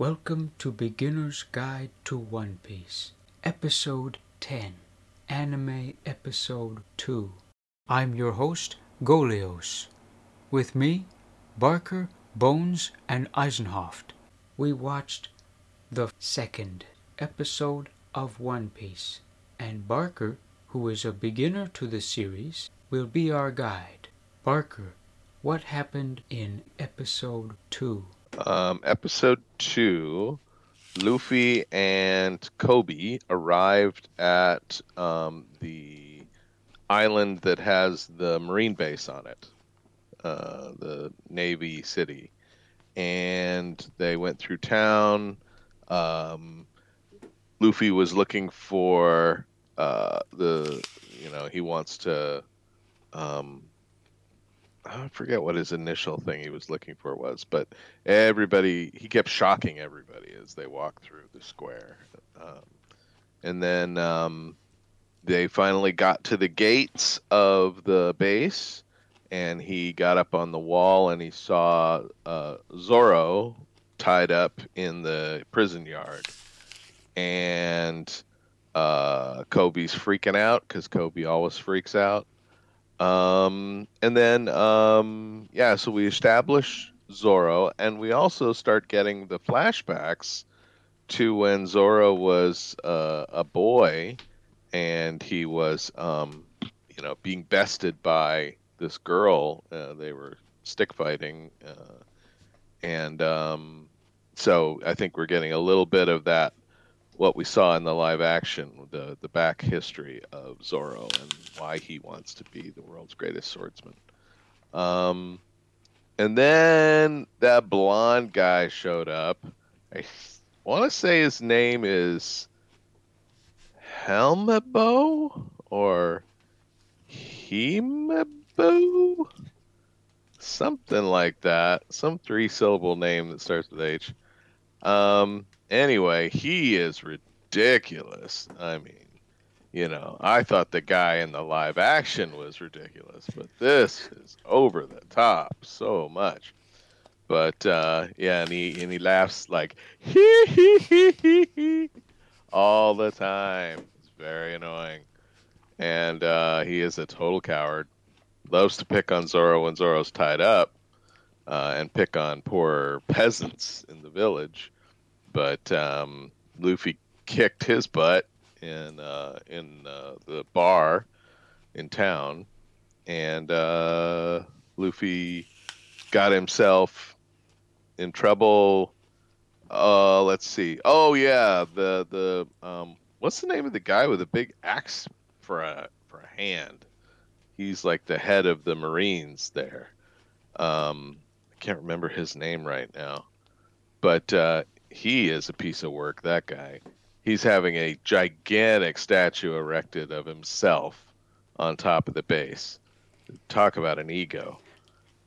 Welcome to Beginner's Guide to One Piece, Episode 10, Anime Episode 2. I'm your host, Golios. With me, Barker, Bones, and Eisenhoft. We watched the second episode of One Piece, and Barker, who is a beginner to the series, will be our guide. Barker, what happened in episode 2? Um, episode two, Luffy and Kobe arrived at um, the island that has the marine base on it, uh, the Navy City, and they went through town. Um, Luffy was looking for uh, the, you know, he wants to. Um, I forget what his initial thing he was looking for was, but everybody he kept shocking everybody as they walked through the square, um, and then um, they finally got to the gates of the base, and he got up on the wall and he saw uh, Zoro tied up in the prison yard, and uh, Kobe's freaking out because Kobe always freaks out um, and then, um, yeah, so we establish Zoro, and we also start getting the flashbacks to when Zoro was uh, a boy and he was, um, you know, being bested by this girl. Uh, they were stick fighting. Uh, and um, so I think we're getting a little bit of that what we saw in the live action, the the back history of Zoro and why he wants to be the world's greatest swordsman. Um, and then that blonde guy showed up. I want to say his name is Helmebo or Himebo, something like that. Some three syllable name that starts with H. Um, Anyway, he is ridiculous. I mean, you know, I thought the guy in the live action was ridiculous, but this is over the top so much. But uh, yeah, and he and he laughs like hee hee hee hee hee all the time. It's very annoying, and uh, he is a total coward. Loves to pick on Zoro when Zoro's tied up, uh, and pick on poor peasants in the village but um, Luffy kicked his butt in uh, in uh, the bar in town, and uh, Luffy got himself in trouble. Uh, let's see. Oh yeah, the the um, what's the name of the guy with a big axe for a for a hand? He's like the head of the Marines there. Um, I can't remember his name right now, but uh, he is a piece of work. That guy. He's having a gigantic statue erected of himself on top of the base. Talk about an ego.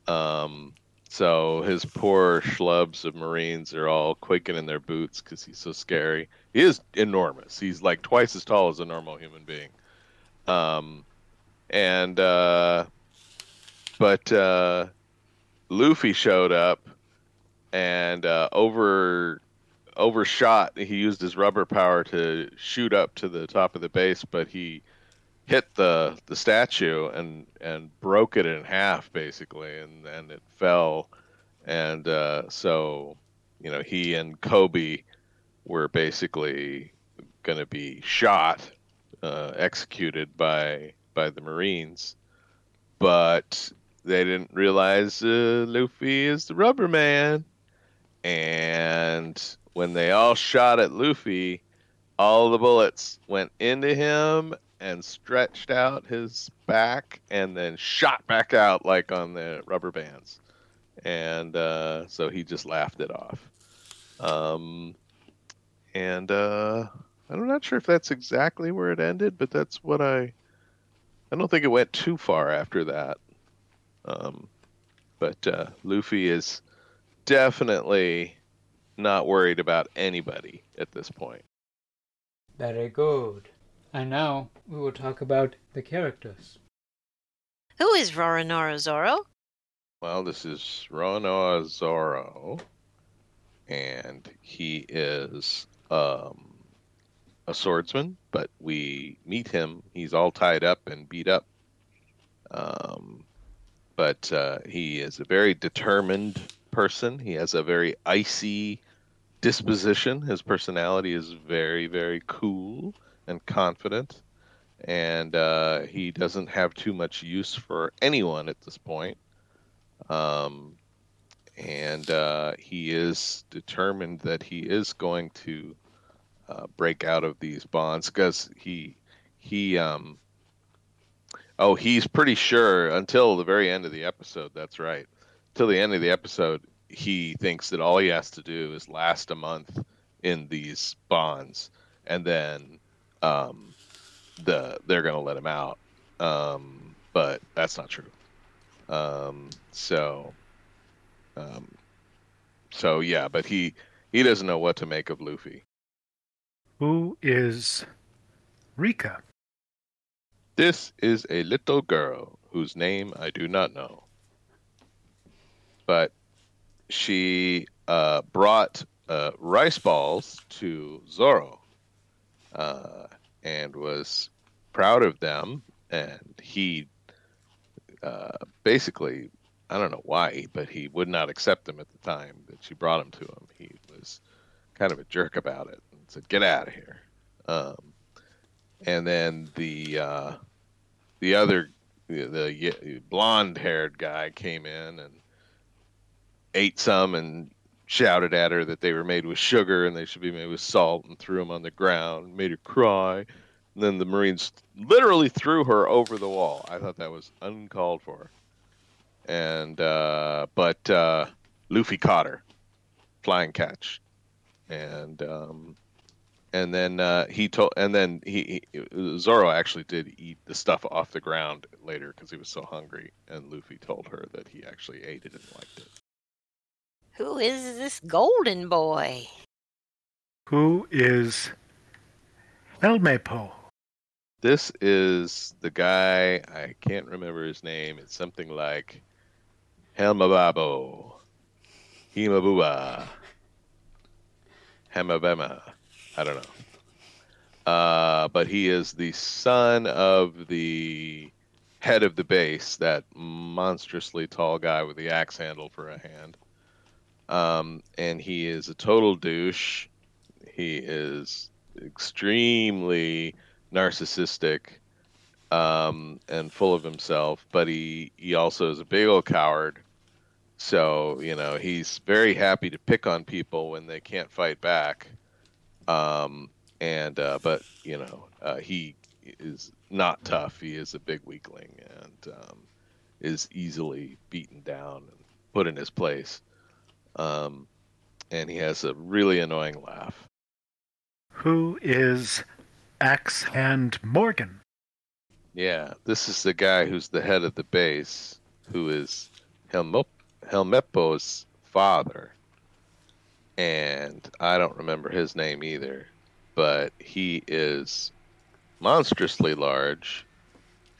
Um, so his poor schlubs of Marines are all quaking in their boots because he's so scary. He is enormous. He's like twice as tall as a normal human being. Um, and uh, but uh, Luffy showed up and uh, over overshot. He used his rubber power to shoot up to the top of the base, but he hit the the statue and and broke it in half basically, and and it fell, and uh, so you know he and Kobe were basically going to be shot, uh, executed by by the Marines, but they didn't realize uh, Luffy is the rubber man, and when they all shot at Luffy, all the bullets went into him and stretched out his back and then shot back out like on the rubber bands. And uh, so he just laughed it off. Um, and uh, I'm not sure if that's exactly where it ended, but that's what I. I don't think it went too far after that. Um, but uh, Luffy is definitely not worried about anybody at this point. Very good. And now we will talk about the characters. Who is Roronoa Zoro? Well, this is Roronoa Zoro. and he is um, a swordsman. But we meet him; he's all tied up and beat up. Um, but uh, he is a very determined person. He has a very icy disposition. His personality is very, very cool and confident, and uh, he doesn't have too much use for anyone at this point. Um, and uh, he is determined that he is going to uh, break out of these bonds because he he um oh he's pretty sure until the very end of the episode that's right till the end of the episode he thinks that all he has to do is last a month in these bonds and then um the they're going to let him out um but that's not true um so um so yeah but he he doesn't know what to make of luffy Who is Rika? This is a little girl whose name I do not know. But she uh, brought uh, rice balls to Zoro uh, and was proud of them. And he uh, basically, I don't know why, but he would not accept them at the time that she brought them to him. He was kind of a jerk about it and said, Get out of here. Um, and then the uh, the other the, the blonde haired guy came in and ate some and shouted at her that they were made with sugar and they should be made with salt and threw them on the ground made her cry. And then the Marines literally threw her over the wall. I thought that was uncalled for. And uh, but uh, Luffy caught her, flying catch, and um, and then uh, he told, and then he, he Zoro actually did eat the stuff off the ground later because he was so hungry, and Luffy told her that he actually ate it and liked it. Who is this golden boy? Who is Helmeppo? This is the guy I can't remember his name. It's something like Helmababo, Himabuba, Hamabema. I don't know. Uh, but he is the son of the head of the base, that monstrously tall guy with the axe handle for a hand. Um, and he is a total douche. He is extremely narcissistic um, and full of himself, but he, he also is a big old coward. So, you know, he's very happy to pick on people when they can't fight back. Um, and, uh, but, you know, uh, he is not tough. He is a big weakling and um, is easily beaten down and put in his place. Um, and he has a really annoying laugh. Who is Axe Hand Morgan? Yeah, this is the guy who's the head of the base, who is Helmo- Helmeppo's father. And I don't remember his name either, but he is monstrously large,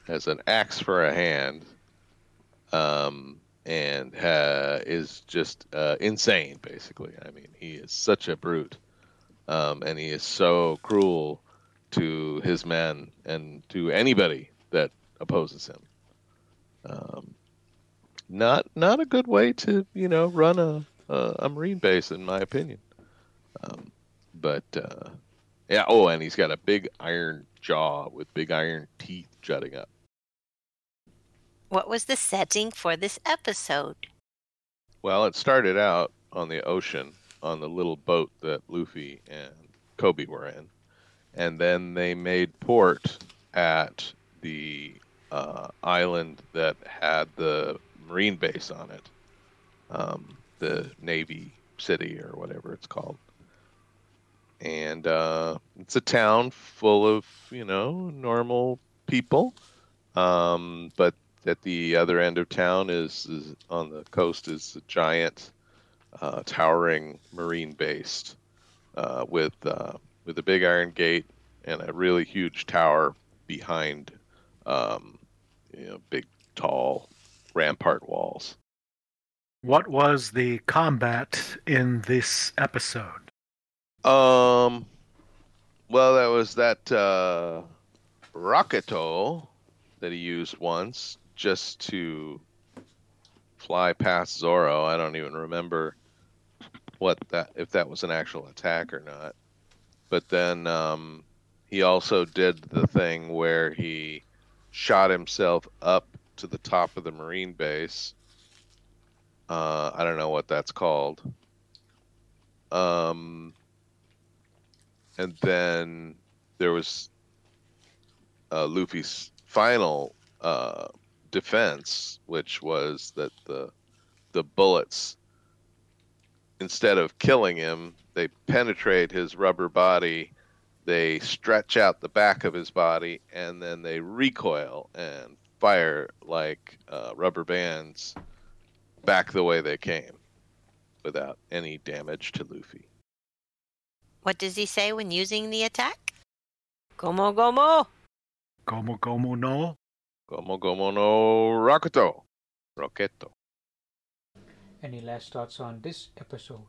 has an axe for a hand, um, and ha- is just uh, insane, basically. I mean, he is such a brute, um, and he is so cruel to his men and to anybody that opposes him. Um, not not a good way to you know run a a, a marine base, in my opinion. Um, but uh, yeah, oh, and he's got a big iron jaw with big iron teeth jutting up. What was the setting for this episode? Well, it started out on the ocean on the little boat that Luffy and Kobe were in, and then they made port at the uh, island that had the marine base on it, um, the Navy City or whatever it's called. And uh, it's a town full of you know normal people, um, but at the other end of town is, is on the coast is a giant, uh, towering marine base uh, with uh, with a big iron gate and a really huge tower behind, um, you know, big tall rampart walls. What was the combat in this episode? Um, well, that was that uh, Rocketo that he used once just to fly past Zoro. I don't even remember what that if that was an actual attack or not. But then um, he also did the thing where he shot himself up to the top of the marine base. Uh, I don't know what that's called. Um, and then there was uh, Luffy's final uh, defense, which was that the the bullets, instead of killing him, they penetrate his rubber body, they stretch out the back of his body, and then they recoil and fire like uh, rubber bands back the way they came, without any damage to Luffy. What does he say when using the attack? Gomo gomo! Gomu Gomu no? Como como no Rakuto. Roketo. Any last thoughts on this episode?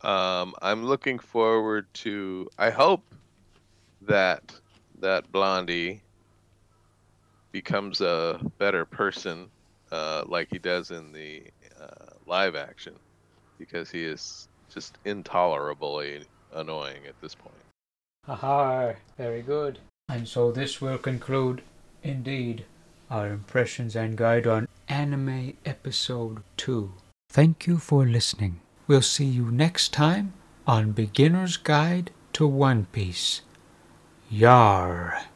Um, I'm looking forward to. I hope that that Blondie becomes a better person, uh, like he does in the uh, live action, because he is just intolerably annoying at this point. Haha, very good. And so this will conclude, indeed, our impressions and guide on Anime Episode 2. Thank you for listening. We'll see you next time on Beginner's Guide to One Piece. Yar.